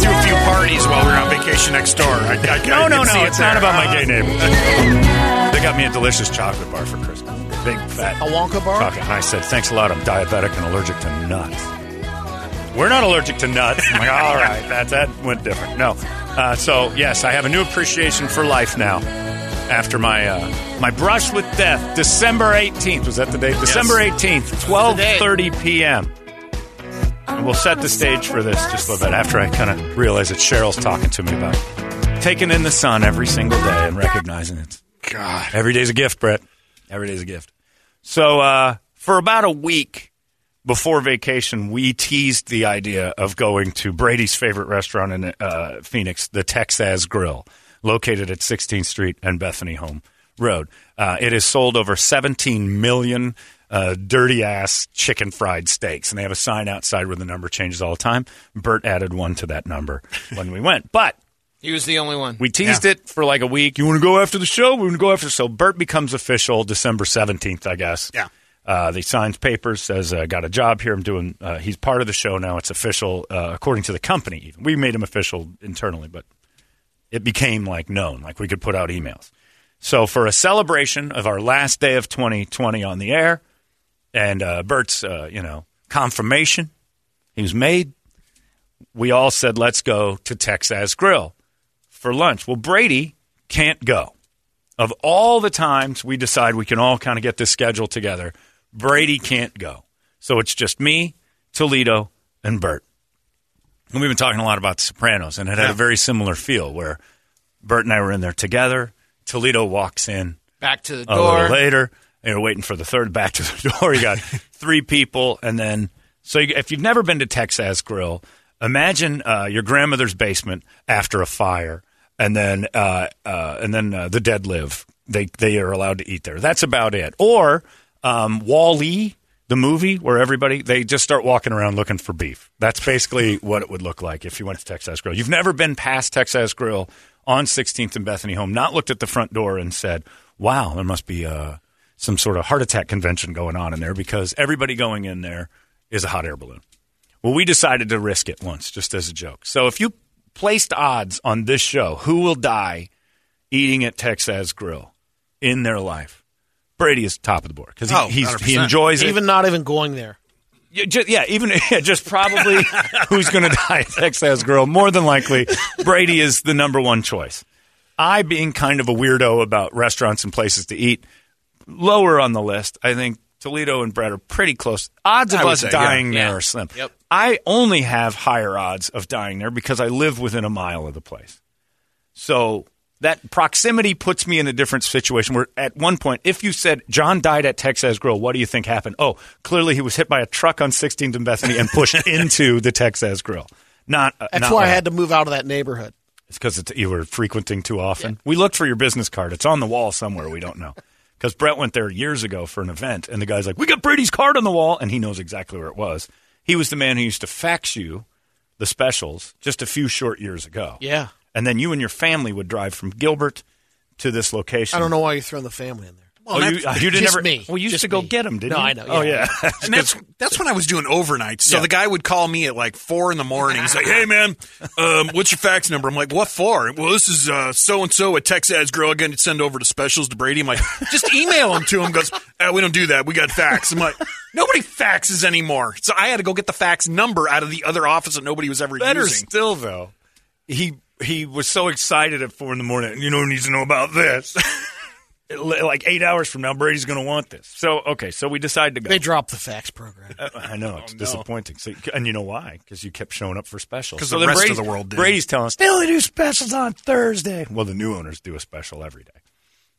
Went through a few parties while we were on vacation next door. I, I, I No, no, can no. it It's not about my gay neighbor. they got me a delicious chocolate bar for Christmas. Big fat A Wonka bar? chocolate. And I said, thanks a lot. I'm diabetic and allergic to nuts. We're not allergic to nuts. I'm like, all right, that that went different. No, uh, so yes, I have a new appreciation for life now. After my uh, my brush with death, December eighteenth was that the date? December eighteenth, twelve thirty p.m. And we'll set the stage for this just a little bit after I kind of realize that Cheryl's talking to me about taking in the sun every single day and recognizing it. God. Every day's a gift, Brett. Every day's a gift. So uh, for about a week before vacation, we teased the idea of going to Brady's favorite restaurant in uh, Phoenix, the Texas Grill, located at 16th Street and Bethany Home Road. Uh, it has sold over 17 million uh, dirty ass chicken fried steaks, and they have a sign outside where the number changes all the time. Bert added one to that number when we went, but. He was the only one. We teased it for like a week. You want to go after the show? We want to go after. So Bert becomes official December seventeenth, I guess. Yeah. Uh, they signs papers, says uh, got a job here. I'm doing. Uh, he's part of the show now. It's official uh, according to the company. Even we made him official internally, but it became like known. Like we could put out emails. So for a celebration of our last day of 2020 on the air, and uh, Bert's uh, you know confirmation, he was made. We all said, let's go to Texas Grill for lunch. Well, Brady can't go. Of all the times we decide we can all kind of get this schedule together, Brady can't go. So it's just me, Toledo, and Bert. And we've been talking a lot about The Sopranos, and it had a very similar feel where Bert and I were in there together. Toledo walks in Back to the door. later. And you're waiting for the third back to the door. You got three people, and then so you, if you've never been to Texas Grill, imagine uh, your grandmother's basement after a fire, and then uh, uh, and then uh, the dead live. They they are allowed to eat there. That's about it. Or um, Wall-E, the movie where everybody they just start walking around looking for beef. That's basically what it would look like if you went to Texas Grill. You've never been past Texas Grill on 16th and Bethany Home, not looked at the front door and said, "Wow, there must be uh, some sort of heart attack convention going on in there because everybody going in there is a hot air balloon." Well, we decided to risk it once, just as a joke. So if you placed odds on this show, who will die eating at Texas Grill in their life? Brady is top of the board because he, Oh, he enjoys it. Even not even going there. Yeah, just, yeah, even yeah, just probably who's going to die at Texas Grill. More than likely, Brady is the number one choice. I, being kind of a weirdo about restaurants and places to eat, lower on the list. I think Toledo and Brett are pretty close. Odds of us say, dying yeah. there Yeah. are slim. Yep. I only have higher odds of dying there because I live within a mile of the place. So that proximity puts me in a different situation where at one point, if you said John died at Texas Grill, what do you think happened? Oh, clearly he was hit by a truck on 16th and Bethany and pushed into the Texas Grill. Not uh, That's not why I had to move out of that neighborhood. It's because you were frequenting too often. We looked for your business card. It's on the wall somewhere. We don't know. Because Brett went there years ago for an event, and the guy's like, "We got Brady's card on the wall," and he knows exactly where it was. He was the man who used to fax you the specials just a few short years ago. Yeah. and then you and your family would drive from Gilbert to this location. I don't know why you're throwing the family in there. Well, oh, you, uh, you didn't ever. me. Well, you used Just to go me. get them, didn't No, you? I know, Oh yeah. yeah. And that's that's when I was doing overnight. So Yeah. the guy would call me at like four in the morning. He's like, "Hey man, um, what's your fax number?" I'm like, "What for?" Well, this is so and so at Texas Grill. Again, to send over to specials to Brady. I'm like, "Just email him to him." Goes, eh, "We don't do that. We got fax." I'm like, "Nobody faxes anymore." So I had to go get the fax number out of the other office that nobody was ever Better using. still, though, he he was so excited at four in the morning. You know, who needs to know about this. like eight hours from now, Brady's going to want this. So okay, so we decide to go. They dropped the fax program. Uh, I know it's disappointing. So, and you know why? Because you kept showing up for specials. 'Cause so the then rest of the world did. Brady's telling us they only do specials on Thursday. Well, the new owners do a special every day.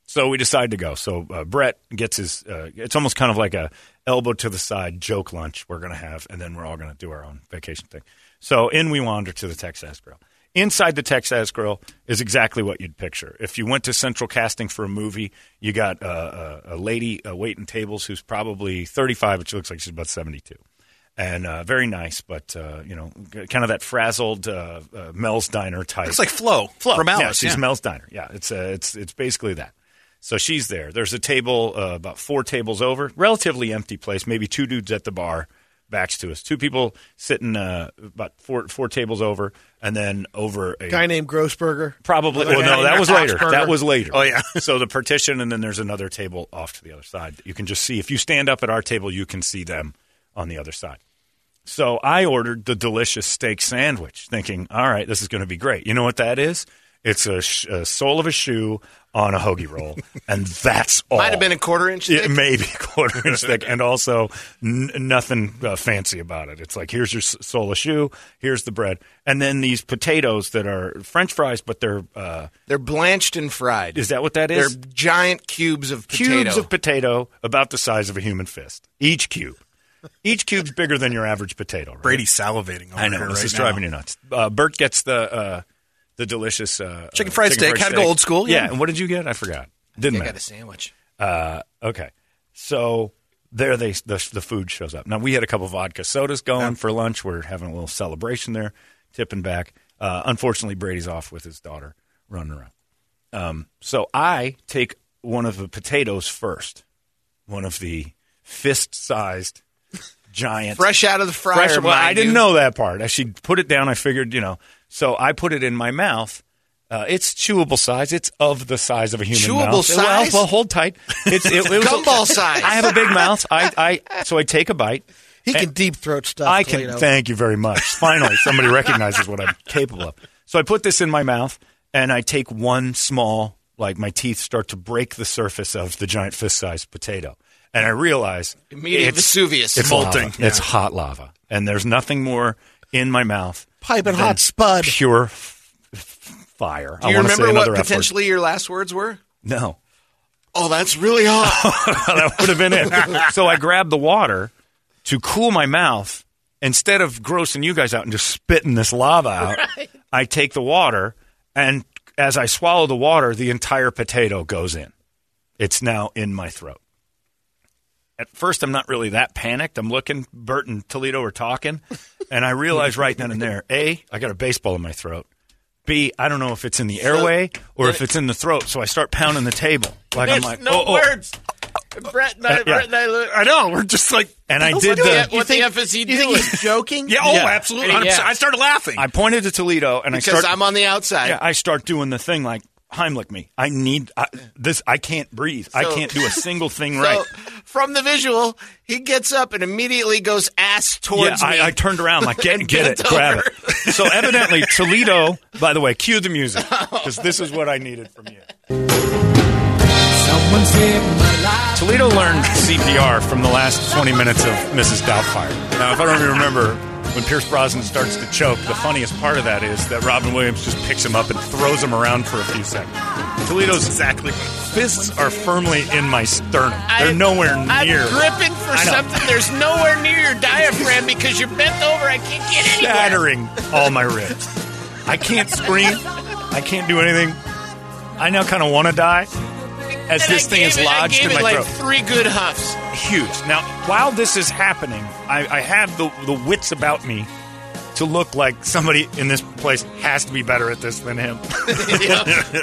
So we decide to go. So uh, Brett gets his. Uh, it's almost kind of like a elbow to the side joke lunch we're going to have, and then we're all going to do our own vacation thing. So in we wander to the Texas Grill. Inside the Texas Grill is exactly what you'd picture. If you went to Central Casting for a movie, you got uh, a, a lady uh, waiting tables who's probably 35, but she looks like she's about 72 and uh, very nice, but uh, you know, kind of that frazzled uh, uh, Mel's Diner type. It's like Flo, Flo from Alice. yeah, she's yeah. Mel's Diner. Yeah, it's uh, it's it's basically that. So she's there. There's a table uh, about four tables over, relatively empty place. Maybe two dudes at the bar, backs to us. Two people sitting uh, about four four tables over, and then over a Guy named Grossberger. Probably. Like Well, no, that was later. Foxburger. That was later. Oh, yeah. so the partition, and then there's another table off to the other side. that You can just see. If you stand up at our table, you can see them on the other side. So I ordered the delicious steak sandwich, thinking, all right, this is going to be great. You know what that is? It's a, sh- a sole of a shoe on a hoagie roll, and that's all. Might have been a quarter inch thick. maybe a quarter inch thick, and also n- nothing uh, fancy about it. It's like here's your s- sole of shoe, here's the bread, and then these potatoes that are French fries, but they're uh, They're blanched and fried. is that what that They're giant cubes of potato. Cubes of potato about the size of a human fist. Each cube. Each cube's bigger than your average potato. Right? Brady's salivating. Over I know this right is now. driving you nuts. Uh, Bert gets the uh, the delicious uh, Chicken uh, fried steak. Had to go old school, yeah. and what did you get? I forgot. Didn't I matter. got a sandwich. Uh, okay, so there they the, the food shows up. Now we had a couple vodka sodas going for lunch. We're having a little celebration there, tipping back. Uh, unfortunately, Brady's off with his daughter running around. Um, so I take one of the potatoes first, one of the fist-sized giant Fresh out of the fryer. Fresh- well, I didn't you. know that part. I should put it down. I figured, you know. So I put it in my mouth. Uh, it's chewable size. It's of the size of a human Chewable mouth. Size? well, hold tight. It's it, it was Gumball size. I have a big mouth. I, I so I take a bite. He can deep throat stuff. I can. Toledo. Thank you very much. Finally, somebody recognizes what I'm capable of. So I put this in my mouth, and I take one small, like my teeth start to break the surface of the giant fist-sized potato, and I realize Immediate it's, Vesuvius. It's Molting, lava. yeah. It's hot lava, and there's nothing more in my mouth. Piping hot spud. Pure f- fire. Do I you remember what another F word. potentially your last words were? No. Oh, that's really hot. that would have been it. So I grabbed the water to cool my mouth. Instead of grossing you guys out and just spitting this lava out, I take the water, and as I swallow the water, the entire potato goes in. It's now in my throat. At first, I'm not really that panicked. I'm looking, Bert and Toledo are talking, and I realize right then and there A, I got a baseball in my throat. B, I don't know if it's in the airway or if it's in the throat, so I start pounding the table. Like I'm There's like, no oh, oh. words. Brett and I, Uh, yeah. Brett and I look. I know. We're just like, And I did the hell the- is he What the F is he You doing? think he's joking? Yeah, oh, Yeah. absolutely. Yeah. I started laughing. I pointed to Toledo and I Because start. I'm on the outside. yeah, I start doing the thing like Heimlich me. I need I, this. I can't breathe. I can't do a single thing So, right. from the visual, he gets up and immediately goes ass Yeah, towards me. I, I turned around like get get it, bent grab it. So evidently Toledo. By the way, cue the music because this is what I needed from you. Toledo learned CPR from the last 20 minutes of Mrs. Doubtfire. Now, if I don't even remember when Pierce Brosnan starts to choke, the funniest part of that is that Robin Williams just picks him up and throws him around for a few seconds. Toledo's exactly fists are firmly in my sternum. They're I- nowhere I'm near. gripping for something. There's nowhere near your diaphragm because you're bent over. I can't get anywhere. shattering all my ribs. I can't scream. I can't do anything. I now kind of want to die as this I thing gave is it- I lodged gave in it my like throat. three good huffs. Huge. Now, while this is happening, I, I have the, the wits about me to look like somebody in this place has to be better at this than him.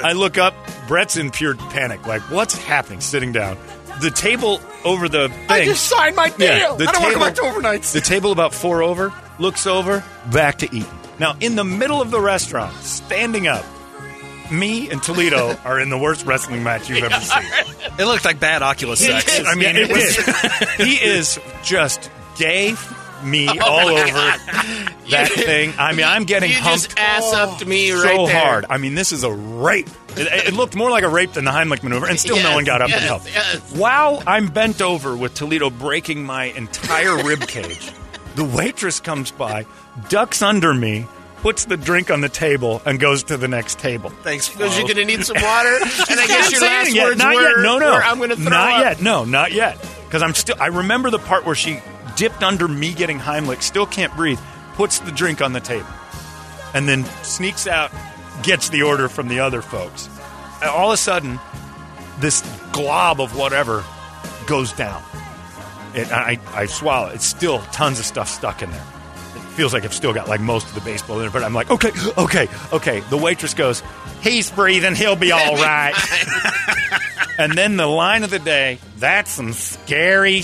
I look up. Brett's in pure panic. Like, what's happening? Sitting down. The table over the thing. I just signed my deal. Yeah, the I don't want to go back to table- overnights. The table about four over looks over, back to eating. Now, in the middle of the restaurant, standing up, me and Toledo are in the worst wrestling match you've ever seen. It looked like bad Oculus sex. I mean, it was. he is just gay me oh all over that thing. I mean, I'm getting You humped just ass up to me so right hard. I mean, this is a rape. It, it looked more like a rape than the Heimlich maneuver, and still no one got up yes, to help. yes. While I'm bent over with Toledo breaking my entire rib cage, the waitress comes by, ducks under me, puts the drink on the table, and goes to the next table. Thanks, Because you're going to need some water. and I guess your last yet, words not were, yet. No, no, I'm going to throw not up. yet. No, not yet. Because I'm still. I remember the part where she dipped under me getting Heimlich, still can't breathe, puts the drink on the table, and then sneaks out, gets the order from the other folks. And all of a sudden, this glob of whatever goes down. It, I, I swallow. It's still tons of stuff stuck in there. Feels like I've still got like most of the baseball in it, but I'm like, okay, okay, okay. The waitress goes, he's breathing, he'll be all right. and then the line of the day, that's some scary.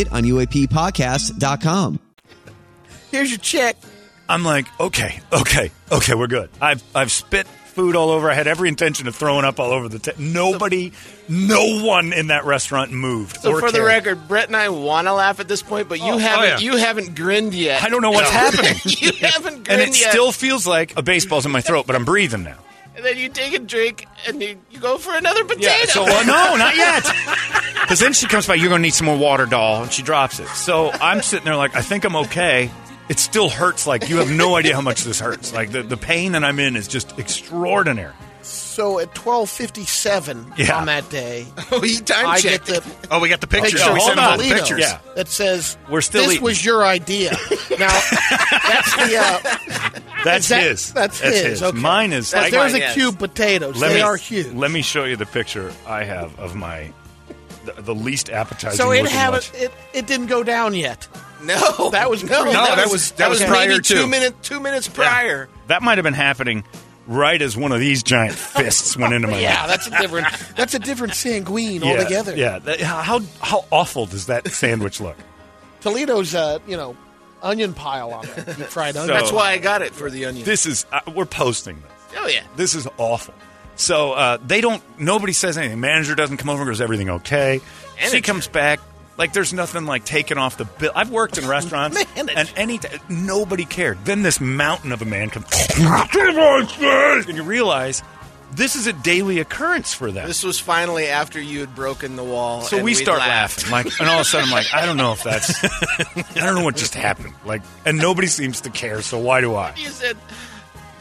on UAPpodcast.com. Here's your check. I'm like, okay, okay, okay, we're good. I've I've spit food all over. I had every intention of throwing up all over the table. Nobody, no one in that restaurant moved. So or for the record, Brett and I want to laugh at this point, but you Oh, oh haven't oh, yeah. you haven't grinned yet. I don't know what's happening. you haven't grinned and it yet. still feels like a baseball's in my throat, but I'm breathing now. And then you take a drink and you, you go for another potato. Yeah. So uh, no, not yet. Because then she comes by. You're gonna need some more water, doll, and she drops it. So I'm sitting there like, I think I'm okay. It still hurts. Like you have no idea how much this hurts. Like the, the pain that I'm in is just extraordinary. So at twelve fifty seven Yeah. on that day, Oh, he time I checked. get the oh, we got the pictures. picture So we hold sent him on. the Toledo pictures. Yeah. that says We're still this eating. was your idea. Now that's the uh, That's Is that- his. that's his, okay. Mine is. That's I- there's mine, a yes. cube potatoes. let they me, are huge. Let me show you the picture I have of my the, the least appetizing. so it looking haven't lunch. it, it didn't go down yet. no, That was no, No, that was- that was prior maybe to. two minutes two minutes prior. That might have been happening right as one of these giant fists went into my Yeah, mouth. that's a different that's a different sanguine Yeah, altogether. Yeah. That- how how awful does that sandwich look? Toledo's uh, you know, onion pile on it. Deep fried onion. That's why I got it for the onion. This is uh, we're posting this. oh yeah. This is awful. So uh, they don't. Nobody says anything. Manager doesn't come over. and Goes everything okay? she Manager. comes back. Like there's nothing like taking off the bill. I've worked in restaurants, Manager. and any t- nobody cared. Then this mountain of a man comes, and you realize this is a daily occurrence for them. This was finally after you had broken the wall. So and we start laughed. laughing, like, and all of a sudden, I'm like, I don't know if that's, I don't know what just happened, like, and nobody seems to care. So why do I? You said,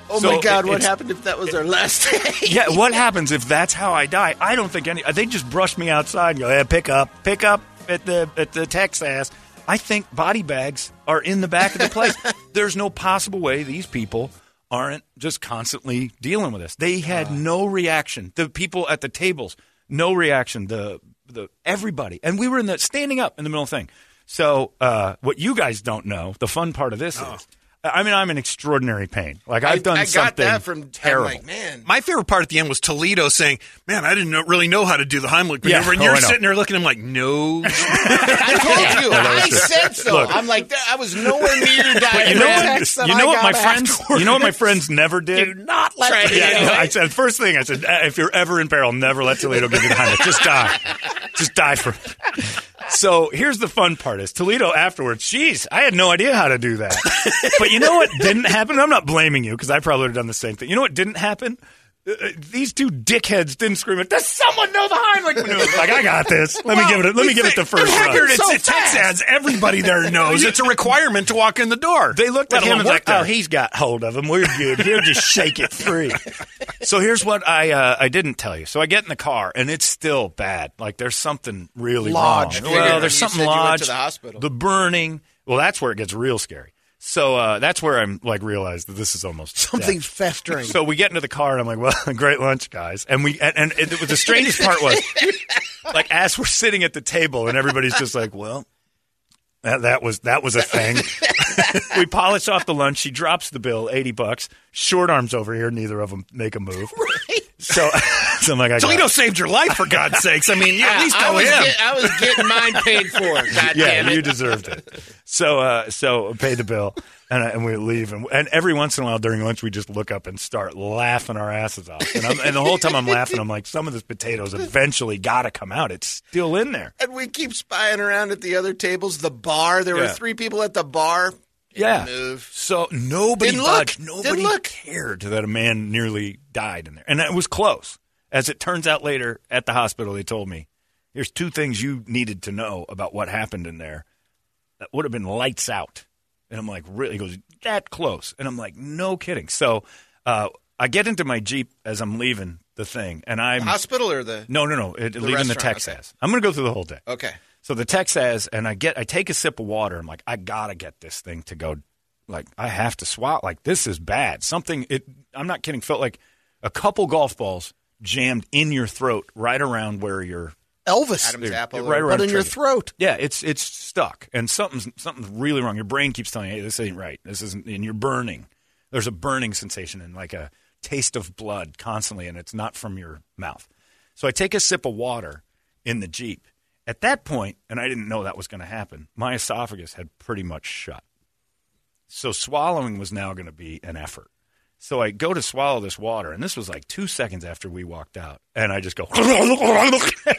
"Oh So my God, it- what happened if that was our last day?" Yeah, what happens if that's how I die? I don't think any. They just brush me outside and go, "Yeah, pick up, pick up at the at the Texas." I think body bags are in the back of the place. There's no possible way these people aren't just constantly dealing with this. They had no reaction. The people at the tables, no reaction. The the everybody, and we were in the standing up in the middle of the thing. So uh, what you guys don't know, the fun part of this is, I mean, I'm in extraordinary pain. Like I've done I got something that from terrible. Like, man, My favorite part at the end was Toledo saying, "Man, I didn't know, really know how to do the Heimlich Yeah. maneuver." And Oh, you're I know. sitting there looking at him like, "No." I told you, I true. said so. Look. I'm like, I was nowhere near dying. you know what? that You know what my friends. afterwards. You know what my friends never did. Do not let Try Yeah, anyway. no, I said first thing I said, "Uh, if you're ever in peril, never let Toledo give you the Heimlich. Just die, just die for. So here's the fun part: is Toledo afterwards? Jeez, I had no idea how to do that. but you know what didn't happen? I'm not blaming you because I probably would have done the same thing. You know what didn't happen? Uh, these two dickheads didn't scream it. Does someone know the Heimlich maneuver? Like I got this. Let me give it. A, let me give it the first run. Haggard, it's So a Texas. Everybody there knows it's a requirement to walk in the door. They looked at Let him and like, there. oh, he's got hold of him. We're good. He'll just shake it free. so here's what I uh, I didn't tell you. So I get in the car and it's still bad. Like there's something really Lodged. wrong. I Well, there's something said you went lodged. to the hospital. The burning. Well, that's where it gets real scary. So uh, that's where I'm like realized that this is almost Something's death. festering. So we get into the car and I'm like, well, great lunch, guys. And we and, and it, the strangest part was like as we're sitting at the table and everybody's just like, well, that, that was that was a thing. we polish off the lunch. She drops the bill, eighty bucks. Short arms over here. Neither of them make a move. So, so I'm like, I got Toledo saved your life for God's sakes. I mean, you at least I know was, him. get- I was getting mine paid for. God yeah, damn it. you deserved it. So, uh, so pay the bill, and, I, and we leave. And, and every once in a while during lunch, we just look up and start laughing our asses off. And, I'm, and the whole time I'm laughing, I'm like, some of this potatoes eventually got to come out. It's still in there. And we keep spying around at the other tables. The bar. There were three people at the bar. Yeah. move. So nobody Didn't look. budged. Nobody look. cared that a man nearly died in there, and it was close. As it turns out later at the hospital, they told me, "Here's two things you needed to know about what happened in there. That would have been lights out." And I'm like, "Really?" He goes, "That close?" And I'm like, "No kidding." So uh, I get into my jeep as I'm leaving the thing, and I'm Hospital or the? no, no, no, it, leaving the Texas. I'm going to go through the whole day. Okay. So the Texas, and I get, I take a sip of water. I'm like, I gotta get this thing to go. Like, I have to swat. Like, this is bad. Something. It. I'm not kidding. Felt like a couple golf balls jammed in your throat, right around where you're. Elvis. Adam's apple. right around but in your throat. Yeah, it's it's stuck, and something's something's really wrong. Your brain keeps telling you, "Hey, this ain't right. This isn't." And you're burning. There's a burning sensation and like a taste of blood constantly, and it's not from your mouth. So I take a sip of water in the jeep. At that point, and I didn't know that was going to happen. My esophagus had pretty much shut. So swallowing was now going to be an effort. So I go to swallow this water, and this was like two seconds after we walked out, and I just go.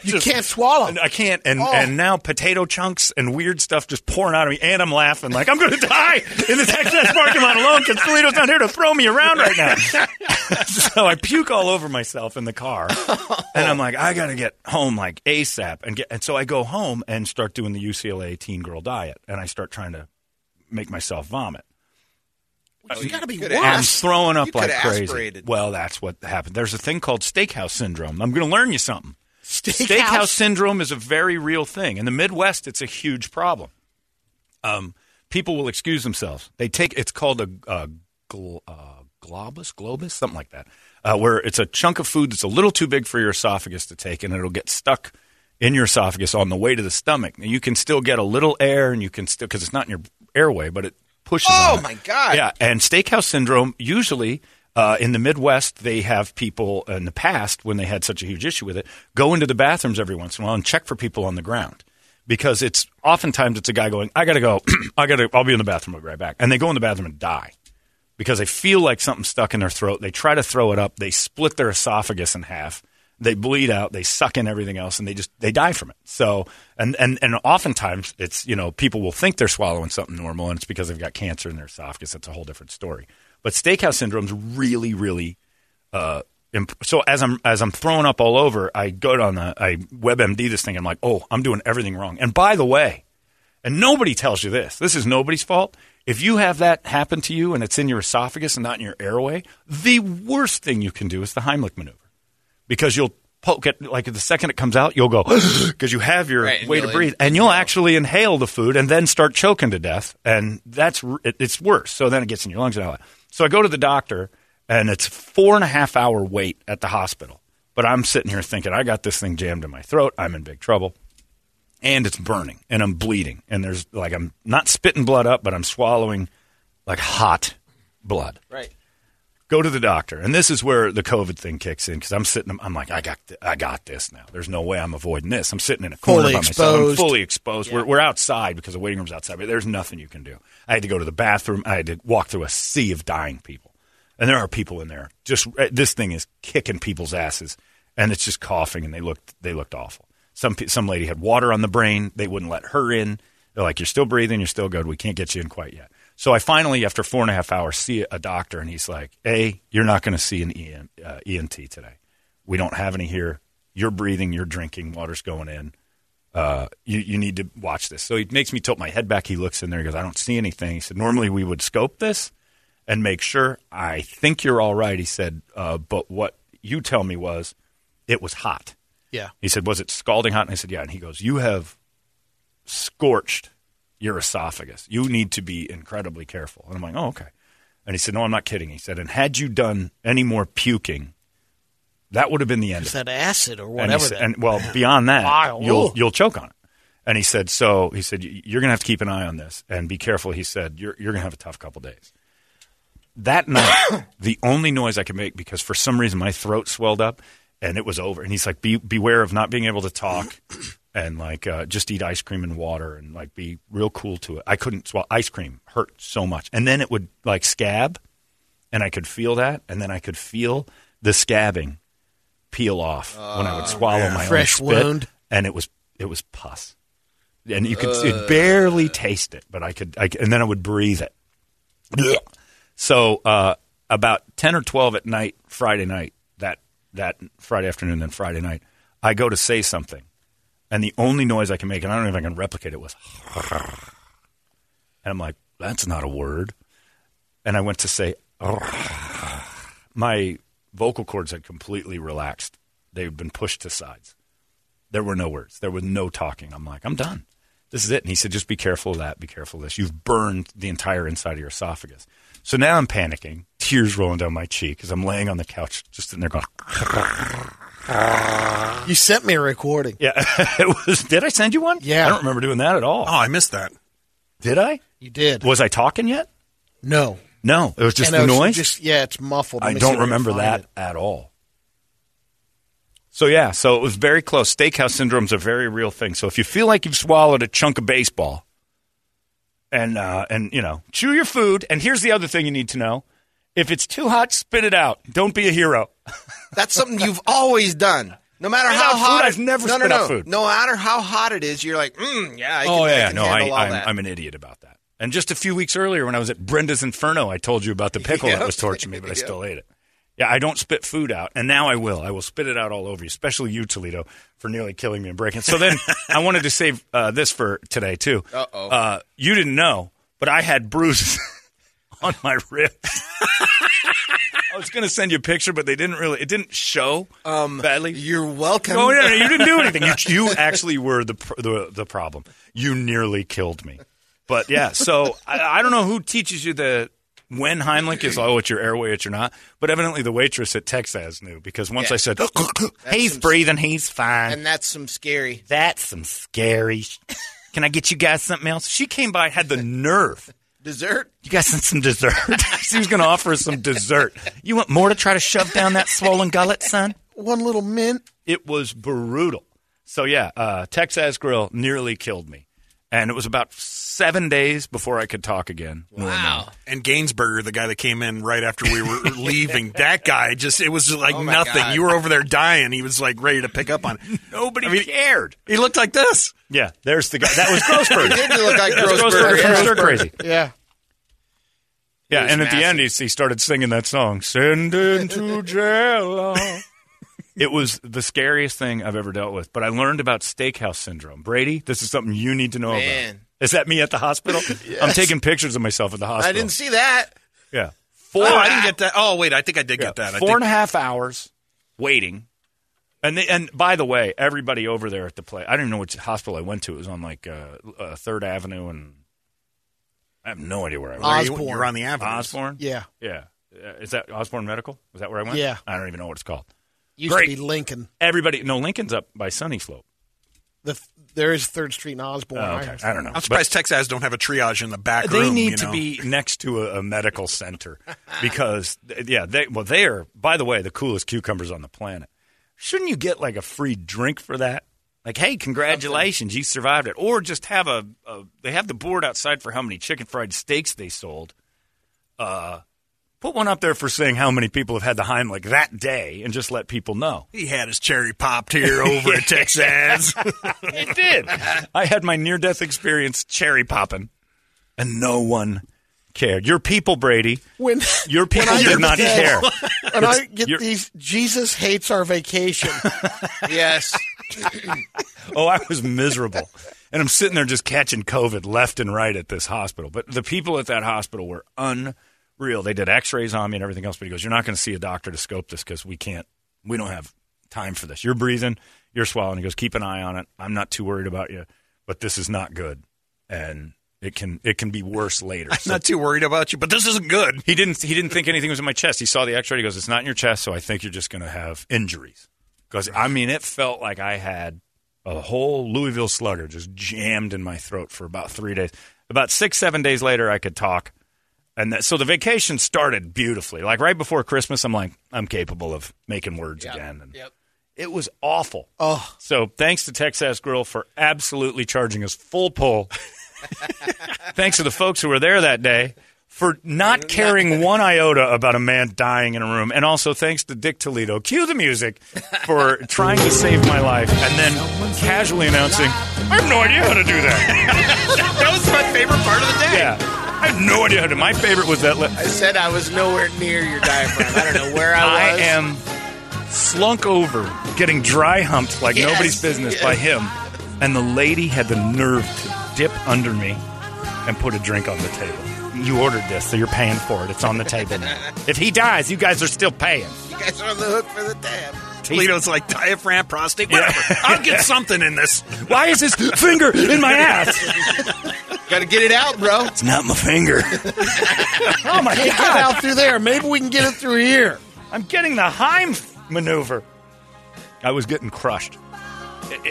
You can't swallow. And I can't, and Oh. and now potato chunks and weird stuff just pouring out of me, and I'm laughing like I'm going to die in the Texas parking lot alone because Toledo's not here to throw me around right now. so I puke all over myself in the car, and I'm like, I got to get home like ASAP, and get, and so I go home and start doing the UCLA teen girl diet, and I start trying to make myself vomit. You got to be worse. I'm throwing up You like crazy. aspirated. Well, that's what happened. There's a thing called steakhouse syndrome. I'm going to learn you something. Steakhouse? Steakhouse syndrome is a very real thing. In the Midwest, it's a huge problem. Um, people will excuse themselves. They take it's called a, a gl, uh, globus, globus, something like that, uh, where it's a chunk of food that's a little too big for your esophagus to take, and it'll get stuck in your esophagus on the way to the stomach. Now, you can still get a little air, and you can still because it's not in your airway, but it pushes. Oh, my God. Yeah, and steakhouse syndrome usually. Uh, in the Midwest, they have people in the past, when they had such a huge issue with it, go into the bathrooms every once in a while and check for people on the ground because it's oftentimes it's a guy going, "I got to go, I got to, I'll be in the bathroom, I'll be right back," and they go in the bathroom and die because they feel like something's stuck in their throat. They try to throw it up, they split their esophagus in half, they bleed out, they suck in everything else, and they just they die from it. So, and and and oftentimes it's you know people will think they're swallowing something normal, and it's because they've got cancer in their esophagus. That's a whole different story. But steakhouse syndrome's really, really uh, so as I'm as I'm throwing up all over, I go on the WebMD this thing. I'm like, oh, I'm doing everything wrong. And by the way, and nobody tells you this. This is nobody's fault. If you have that happen to you and it's in your esophagus and not in your airway, the worst thing you can do is the Heimlich maneuver because you'll poke it like the second it comes out, you'll go because you have your Right, way to breathe, and you'll actually inhale the food and then start choking to death, and that's it, it's worse. So then it gets in your lungs and all that. So I go to the doctor, and it's four and a half hour wait at the hospital. But I'm sitting here thinking, I got this thing jammed in my throat. I'm in big trouble and it's burning and I'm bleeding and there's like I'm not spitting blood up, but I'm swallowing like hot blood. Right. Go to the doctor, and this is where the COVID thing kicks in because I'm sitting. I'm like, I got, th- I got this now. There's no way I'm avoiding this. I'm sitting in a corner Fully by myself. I'm exposed. fully exposed. We're, we're outside because the waiting room's outside, but there's nothing you can do. I had to go to the bathroom. I had to walk through a sea of dying people, and there are people in there. Just uh, this thing is kicking people's asses, and it's just coughing, and they looked, they looked awful. Some some lady had water on the brain. They wouldn't let her in. They're like, "You're still breathing. You're still good. We can't get you in quite yet." So I finally, after four and a half hours, see a doctor, and he's like, "A, you're not going to see an EN, uh, ENT today. We don't have any here. You're breathing, you're drinking, water's going in. Uh, you, you need to watch this." So he makes me tilt my head back. He looks in there. He goes, "I don't see anything." He said, "Normally we would scope this and make sure. I think you're all right." He said, uh, "But what you tell me was it was hot." Yeah. He said, "Was it scalding hot?" And I said, "Yeah." And he goes, "You have scorched your esophagus. You need to be incredibly careful." And I'm like, "Oh, okay." And he said, "No, I'm not kidding." He said, "And had you done any more puking, that would have been the end Is of it." that acid or And, whatever? said- that- and well, beyond that, you'll you'll choke on it. And he said, "So he said you're going to have to keep an eye on this and be careful." He said, "You're you're going to have a tough couple days." That night, the only noise I could make because for some reason my throat swelled up and it was over. And he's like, Be, "Beware of not being able to talk." And like uh, just eat ice cream and water and like be real cool to it. I couldn't swallow ice cream; hurt so much. And then it would like scab, and I could feel that, and then I could feel the scabbing peel off when I would swallow my Fresh own spit, wound. and it was it was pus, and you could you'd barely taste it, but I could, I, and then I would breathe it. So uh, about ten or twelve at night, Friday night, that that Friday afternoon, then Friday night, I go to say something, and the only noise I can make, and I don't know if I can replicate it, was, and I'm like, that's not a word, and I went to say, my vocal cords had completely relaxed. They'd been pushed to sides. There were no words. There was no talking. I'm like, I'm done. This is it. And he said, just be careful of that. Be careful of this. You've burned the entire inside of your esophagus. So now I'm panicking, tears rolling down my cheek as I'm laying on the couch, just sitting there going, you sent me a recording. yeah. it was, did I send you one? Yeah. I don't remember doing that at all. Oh, I missed that. Did I? You did. Was I talking yet? No. No. It was just And the it was noise? Just, yeah, it's muffled. Let I me see don't can remember find that it. at all. So yeah, so it was very close. Steakhouse syndrome is a very real thing. So if you feel like you've swallowed a chunk of baseball, and uh, and you know, chew your food. And here's the other thing you need to know: if it's too hot, spit it out. Don't be a hero. That's something you've always done. No matter Spit how out food? hot. I've never no, no, spit no. out food. No matter how hot it is, you're like, mm, yeah, I can, oh I yeah, can no, I, all I'm. I'm an idiot about that. And just a few weeks earlier, when I was at Brenda's Inferno, I told you about the pickle that was torturing me, but I Yep. still ate it. Yeah, I don't spit food out, and now I will. I will spit it out all over you, especially you, Toledo, for nearly killing me and breaking. So then, I wanted to save uh, this for today too. Uh-oh. Uh, you didn't know, but I had bruises on my ribs. I was going to send you a picture, but they didn't really. It didn't show um, badly. You're welcome. Oh no, no, you didn't do anything. You, you actually were the, pr- the the problem. You nearly killed me. But yeah, so I, I don't know who teaches you the when Heimlich is oh it's your airway, it's your not. But evidently the waitress at Texas knew because once Yeah. I said he's breathing, he's fine. and that's some scary. That's some scary. Can I get you guys something else? She came by, had the nerve. Dessert? You guys want some dessert? she was going to offer us some dessert. You want more to try to shove down that swollen gullet, son? One little mint. It was brutal. So yeah, uh, Texas Grill nearly killed me, and it was about seven days before I could talk again. Wow. And Gainsberger, the guy that came in right after we were leaving, that guy just, it was like Oh, my nothing. God. You were over there dying. He was like ready to pick up on it. Nobody cared. He looked like this. Yeah, there's the guy. That was Grossberg. He did look like That was Grossberg. Grossberg from Yeah. Stir Crazy. Yeah. Yeah, was and at the end, he, he started singing that song, "Send into jail." it was the scariest thing I've ever dealt with. But I learned about steakhouse syndrome. Brady, this is something you need to know about. Man. About. Is that me at the hospital? I'm taking pictures of myself at the hospital. I didn't see that. Yeah, four. Oh, I didn't get that. Oh, wait, I think I did Yeah, get that. I Four think, and a half hours waiting. And they, and by the way, everybody over there at the play, I don't even know which hospital I went to. It was on like uh, uh, Third Avenue, and I have no idea where I was. you, Osborn. you're on the avenue. Osborn. Yeah. Yeah. Uh, is that Osborn Medical? Is that where I went? Yeah. I don't even know what it's called. Used Great. to be Lincoln. Everybody, no, Lincoln's up by Sunnyslope. The there is Third Street in Osborn. Oh, okay. I don't know. I'm surprised Texas don't have a triage in the back They room. need you to be next to a, a medical center because, yeah, they well, they are. By the way, the coolest cucumbers on the planet. Shouldn't you get like a free drink for that? Like, hey, congratulations, you survived it, or just have a, a. They have the board outside for how many chicken fried steaks they sold. Uh, put one up there for saying how many people have had the Heimlich that day, and just let people know. He had his cherry popped here over at Texas. It did. I had my near death experience cherry popping, and no one cared. Your people, Brady. When Your people when did not the- care. And I get you're- these. Jesus hates our vacation. Yes. Oh, I was miserable. And I'm sitting there just catching COVID left and right at this hospital. But the people at that hospital were unreal. They did x rays on me and everything else. But he goes, You're not going to see a doctor to scope this because we can't, we don't have time for this. You're breathing, you're swallowing. He goes, Keep an eye on it. I'm not too worried about you, but this is not good. And it can it can be worse later. I'm So not too worried about you, but this isn't good. he didn't he didn't think anything was in my chest. He saw the x ray. He goes, It's not in your chest, so I think you're just going to have injuries. Because I mean, it felt like I had a whole Louisville Slugger just jammed in my throat for about three days. About six seven days later, I could talk, and that, so the vacation started beautifully. Like right before Christmas, I'm like, I'm capable of making words again. And Yep. It was awful. Oh, So thanks to Texas Grill for absolutely charging us full pull. thanks to the folks who were there that day for not caring one iota about a man dying in a room. And also thanks to Dick Toledo, cue the music, for trying to save my life and then casually announcing, I have no idea how to do that. That was my favorite part of the day. yeah. I have no idea how to. My favorite was that. Li- I said I was nowhere near your diaphragm. I don't know where I was. I am slunk over, getting dry humped like Yes, nobody's business yes. by him. And the lady had the nerve to dip under me and put a drink on the table. You ordered this, so you're paying for it. It's on the table now. If he dies, you guys are still paying. You guys are on the hook for the tab. Toledo's like diaphragm, prostate, whatever. I'll get something in this. Why is his finger in my ass? Got to get it out, bro. It's not my finger. oh my can't get god! out through there. Maybe we can get it through here. I'm getting the Heim maneuver. I was getting crushed.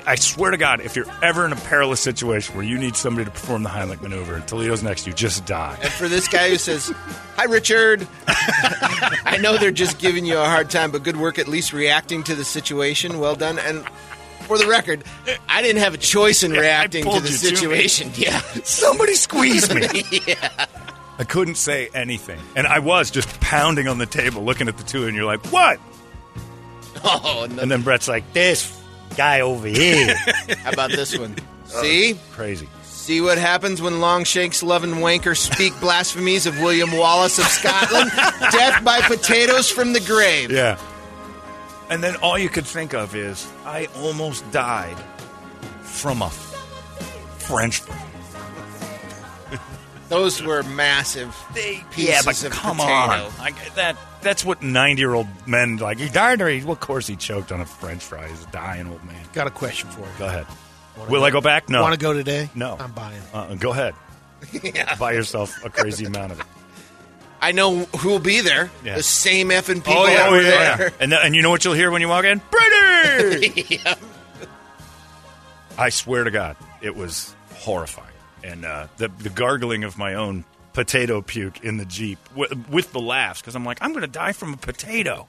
I- swear to God, if you're ever in a perilous situation where you need somebody to perform the Heimlich maneuver and Toledo's next to you, just die. And for this guy who says, "Hi, Richard," I know they're just giving you a hard time, but good work at least reacting to the situation. Well done. And for the record, I didn't have a choice in Yeah, reacting to the you to situation. yeah, Somebody squeeze me. yeah. I couldn't say anything. And I was just pounding on the table looking at the two, and you're like, what? Oh, no. And then Brett's like, this guy over here. how about this one? Oh, see, Crazy. see what happens when Longshanks, Love and Wanker speak blasphemies of William Wallace of Scotland. Death by potatoes from the grave. Yeah. And then all you could think of is, I almost died from a French fry. Those were massive big pieces yeah, but of come potato. on. Like, that, that's what 90 year old men like. He died or he, well, of course he choked on a French fry. He's a dying old man. Got a question for you. Go ahead. Will I go back? No. Want to go today? No. I'm buying. Uh-uh, go ahead. Buy yourself a crazy amount of it. I know who will be there. Yeah. The same effing oh, people Oh yeah, over oh, yeah. there. And th- and you know what you'll hear when you walk in? Brady. Yeah. I swear to God, it was horrifying, and uh, the the gargling of my own potato puke in the jeep w- with the laughs because I'm like, I'm going to die from a potato.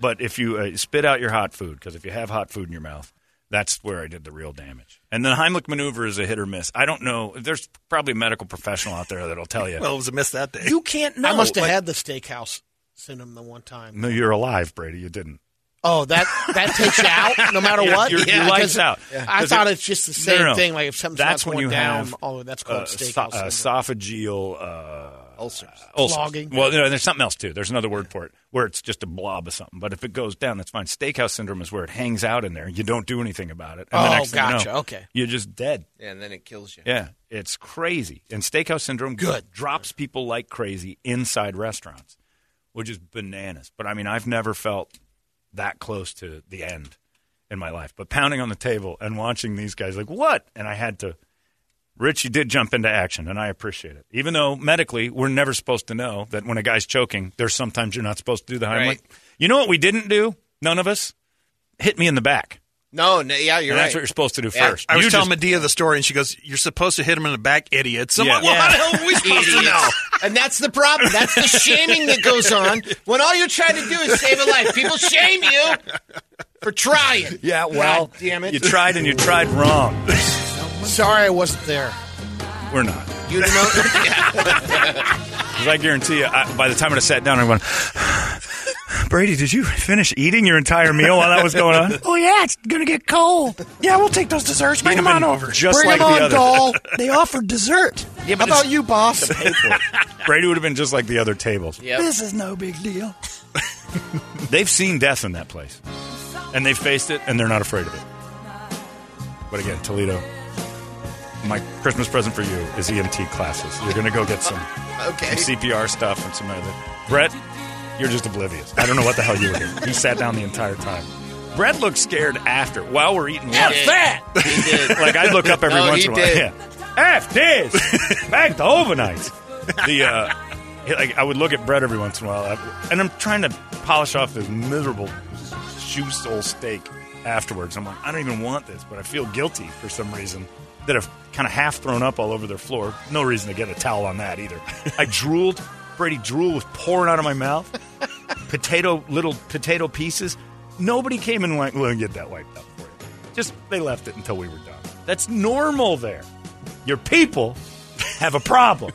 But if you uh, spit out your hot food, because if you have hot food in your mouth, that's where I did the real damage. And the Heimlich maneuver is a hit or miss. I don't know. There's probably a medical professional out there that'll tell you. Well, it was a miss that day. you can't know. I must have Like- had the steakhouse syndrome the one time. No, you're alive, Brady. You didn't. Oh, that that takes you out no matter Yeah, what. your- your lights because out. I 'Cause thought it- it's just the same no, no. thing. Like if something's That's not when going you down, have oh, that's uh, called so- steakhouse. uh, syndrome. esophageal uh, Ulcers. ulcers. Clogging. Well, no, there's something else too. There's another word for it where it's just a blob of something. But if it goes down, that's fine. Steakhouse syndrome is where it hangs out in there. You don't do anything about it. And the Oh, next thing you gotcha. know, Okay. You're just dead. Yeah, and then it kills you. Yeah, it's crazy. And steakhouse syndrome Good. drops people like crazy inside restaurants, which is bananas. But I mean, I've never felt that close to the end in my life. But pounding on the table and watching these guys like, what? And I had to. Richie did jump into action, and I appreciate it. Even though medically, we're never supposed to know that when a guy's choking, there's sometimes you're not supposed to do the Heimlich. Right. You know what we didn't do? None of us hit me in the back. No, no yeah, you're and right. that's what you're supposed to do Yeah. first. I was You telling just- Medea the story, and she goes, "You're supposed to hit him in the back, idiot." So Yeah. like, well, Yeah. how the hell are we supposed to know? And that's the problem. That's the shaming that goes on when all you're trying to do is save a life. People shame you for trying. Yeah, well, God damn it. you tried and you tried wrong. Sorry, I wasn't there. We're not. You know, yeah. Because I guarantee you, I, by the time I sat down, I'm going, Brady, did you finish eating your entire meal while that was going on? Oh yeah, it's gonna get cold. Yeah, we'll take those desserts. Bring them on over. Just Bring like him the on, other. doll. They offered dessert. Yeah, How but it's- about you, boss? Brady would have been just like the other tables. Yep. This is no big deal. they've seen death in that place, and they've faced it, and they're not afraid of it. But again, Toledo, my Christmas present for you is EMT classes. You're going to go get some, Okay. some CPR stuff and some other. Brett, you're just oblivious. I don't know what the hell you were doing. He sat down the entire time. Brett looked scared after while we're eating lunch. He did. He did. Like I'd look up every No, once he in a while. did. Yeah. F this. Back to overnights. The uh, like I would look at Brett every once in a while, I- and I'm trying to polish off this miserable shoe sole steak afterwards. I'm like, I don't even want this, but I feel guilty for some reason that have kind of half thrown up all over their floor. No reason to get a towel on that either. I drooled. Brady drool was pouring out of my mouth. potato, little potato pieces. Nobody came and went, "We'll get that wiped out for you." Just they left it until we were done. That's normal there. Your people have a problem.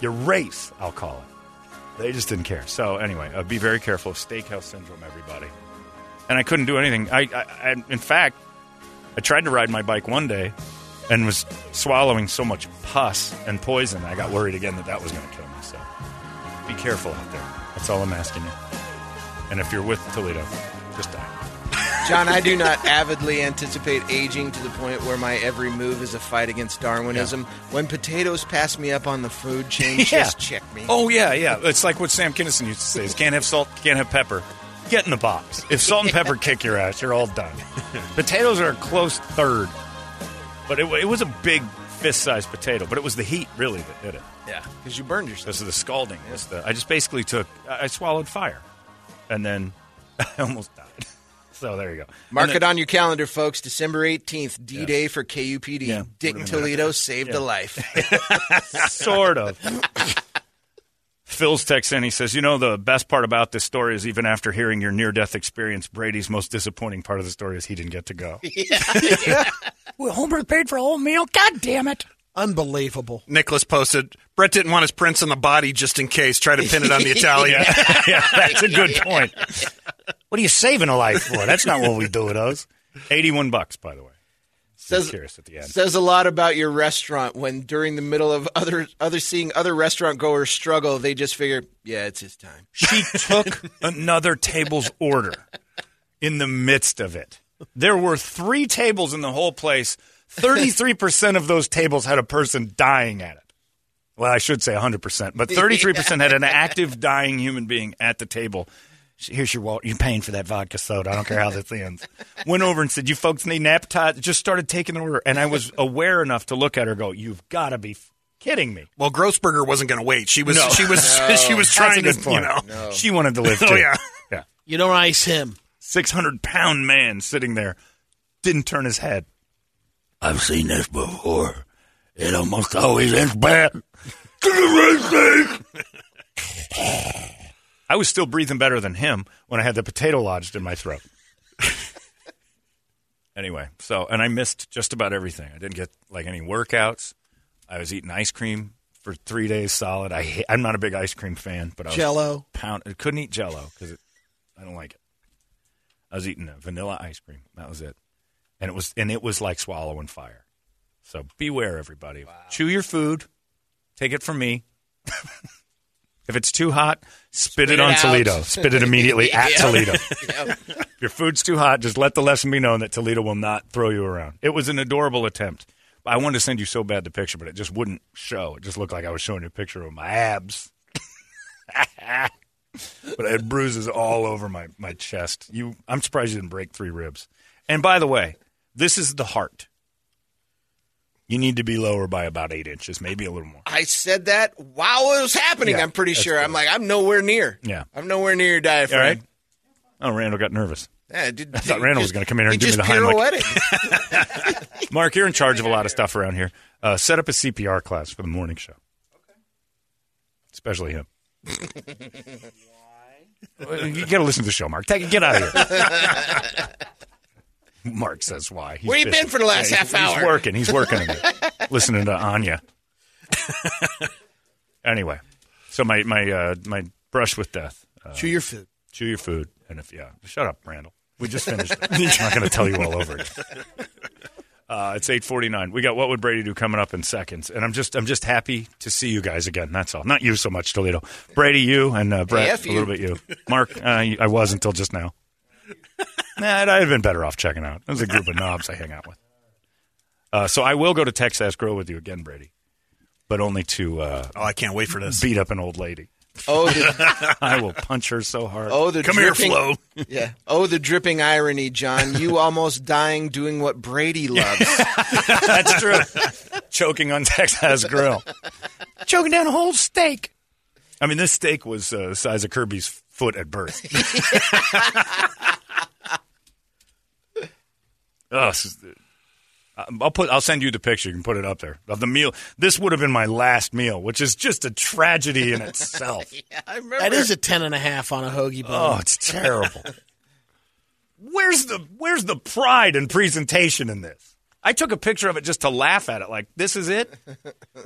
Your race, I'll call it. They just didn't care. So anyway, uh, be very careful of steakhouse syndrome, everybody. And I couldn't do anything. I, I, I, in fact, I tried to ride my bike one day and was swallowing so much pus and poison. I got worried again that that was going to kill me. So be careful out there. That's all I'm asking you. And if you're with Toledo, just die. John, I do not avidly anticipate aging to the point where my every move is a fight against Darwinism. When potatoes pass me up on the food chain, just check me. Oh yeah, yeah. It's like what Sam Kinison used to say: is can't have salt, can't have pepper. Get in the box. If salt and pepper kick your ass, you're all done. Potatoes are a close third, but it, it was a big fist-sized potato. But it was the heat really that did it. Yeah, because you burned yourself. This is the scalding. Was the, I just basically took. I swallowed fire, and then I almost died. So there you go. Mark And it on your calendar, folks. December 18th, D Day for KUPD. Yeah, Dick would've and been Toledo saved Yeah. a life. sort of. Phil's text in. He says, "You know, the best part about this story is even after hearing your near-death experience, Brady's most disappointing part of the story is he didn't get to go. Well, Homer paid for a whole meal. God damn it. Unbelievable. Nicholas posted, Brett didn't want his prints on the body just in case. Try to pin it on the Italian. yeah, that's a good point. What are you saving a life for? That's not what we do with those. Eighty-one bucks, by the way. Says, curious at the end. says a lot about your restaurant when during the middle of other other seeing other restaurant goers struggle, they just figure, yeah, it's his time. She took another table's order in the midst of it. There were three tables in the whole place. 33% of those tables had a person dying at it. Well, I should say 100%, but 33% had an active dying human being at the table. Here's your wallet. You're paying for that vodka soda. I don't care how this ends. Went over and said, You folks need an appetizer. Just started taking the order. And I was aware enough to look at her and go, You've got to be kidding me. Well, Grossberger wasn't going to wait. She was No. she was she was trying good to, you point. know. She wanted to live oh, too. Oh, yeah. Yeah. You don't ice him. 600 pound man sitting there didn't turn his head. I've seen this before. It almost always ends bad. I was still breathing better than him when I had the potato lodged in my throat. anyway, so, and I missed just about everything. I didn't get like any workouts. I was eating ice cream for three days solid. I ha- I'm not a big ice cream fan, but I was Jell-O. Pound, I couldn't eat Jello because I don't like it. I was eating vanilla ice cream. That was it, and it was and it was like swallowing fire. So beware, everybody. Chew your food. Take it from me. if it's too hot, spit, it it on out. Toledo. Spit it immediately at. Toledo. If your food's too hot, just let the lesson be known that Toledo will not throw you around. It was an adorable attempt. I wanted to send you so bad the picture, but it just wouldn't show. It just looked like I was showing you a picture of my abs. but I had bruises all over my, my chest. You, I'm surprised you didn't break three ribs. And by the way, this is the heart. You need to be lower by about eight inches, maybe a little more. I said that while it was happening. Yeah, I'm pretty sure. good. I'm like, I'm nowhere near. Yeah. I'm nowhere near your diaphragm. right. Oh, Randall got nervous. Yeah, did, I thought Randall was going to come in here and give me just the Heimlich. pirouetted. Mark, you're in charge of a lot of stuff around here. Uh, set up a CPR class for the morning show. Okay. Especially him. Why? You got to listen to the show, Mark. Take it. Get out of here. Mark says why. He's Where you busy. been for the last Yeah, half he's, He's working. He's working. on it. listening to Anya. anyway, so my my uh, my brush with death. Uh, Chew your food. chew your food, and if yeah, shut up, Randall. We just finished. it. I'm not going to tell you all over it. Uh, it's eight forty nine. We got what would Brady do coming up in seconds, and I'm just I'm just happy to see you guys again. That's all. Not you so much, Toledo. Brady, you and uh, Brett F a you. little bit. You, Mark. Uh, I was until just now. Nah, I'd have been better off checking out. There's a group of knobs I hang out with. Uh, so I will go to Texas Grill with you again, Brady, but only to uh, Oh, I can't wait for this. beat up an old lady. Oh, the, I will punch her so hard. oh, the Come here, dripping, Flo. Yeah. Oh, the dripping irony, John. You almost dying doing what Brady loves. That's true. Choking on Texas Grill. Choking down a whole steak. I mean, this steak was uh, the size of Kirby's foot at birth. Oh, I'll put. I'll send you the picture. You can put it up there of the meal. This would have been my last meal, which is just a tragedy in itself. yeah, I remember. That is a ten and a half on a hoagie Oh, it's terrible. where's the Where's the pride and presentation in this? I took a picture of it just to laugh at it, like this is it,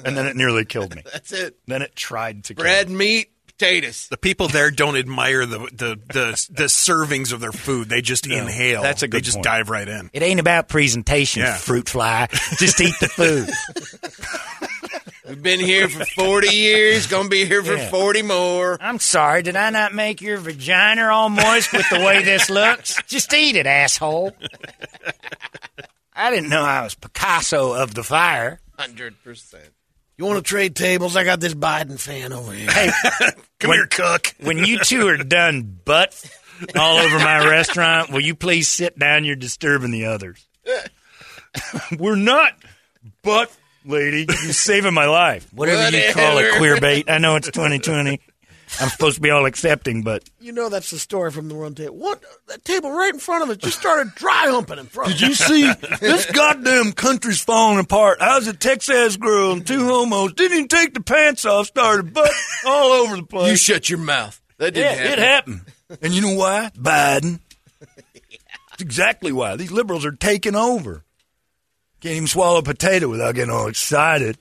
and then it nearly killed me. That's it. Then it tried to kill Bread, me. meat, potatoes. The people there don't admire the the the, the servings of their food. They just inhale. that's a good. They good just point. dive right in. It ain't about presentation, Yeah. fruit fly. Just eat the food. We've been here for 40 years, gonna be here for Yeah. 40 more. I'm sorry, did I not make your vagina all moist with the way this looks? Just eat it, asshole. I didn't know I was Picasso of the fire. 100%. You want to trade tables? I got this Biden fan over here. Hey, Come here, cook. when you two are done butt all over my restaurant, will you please sit down? You're disturbing the others. We're not butt, lady. You're saving my life. Whatever, you call it, queer bait. I know it's 2020. I'm supposed to be all accepting, but You know that's the story from the one table. What? That table right in front of us just started dry humping in front. Of us. Did you see this goddamn country's falling apart? How's a Texas girl and two homos didn't even take the pants off, started butt all over the place. You shut your mouth. That didn't it happen. happened. And you know why? Biden. That's exactly why. These liberals are taking over. Can't even swallow a potato without getting all excited.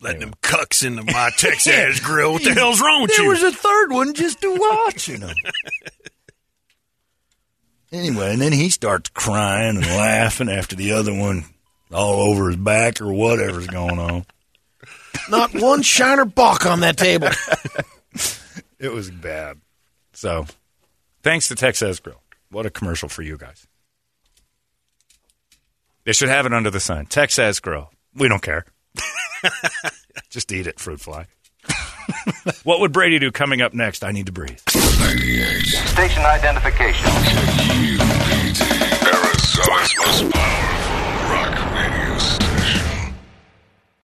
Letting them cucks into my Texas grill. What the hell's wrong with you? there you? was a third one just to watching them. anyway, and then he starts crying and laughing after the other one all over his back or whatever's going on. Not one Shiner Bock on that table. It was bad. So, thanks to Texas Grill. What a commercial for you guys. They should have it under the sun. Texas Grill. We don't care. Just eat it, fruit fly. what would Brady do coming up next? I need to breathe. Station identification. Arizona's most powerful rock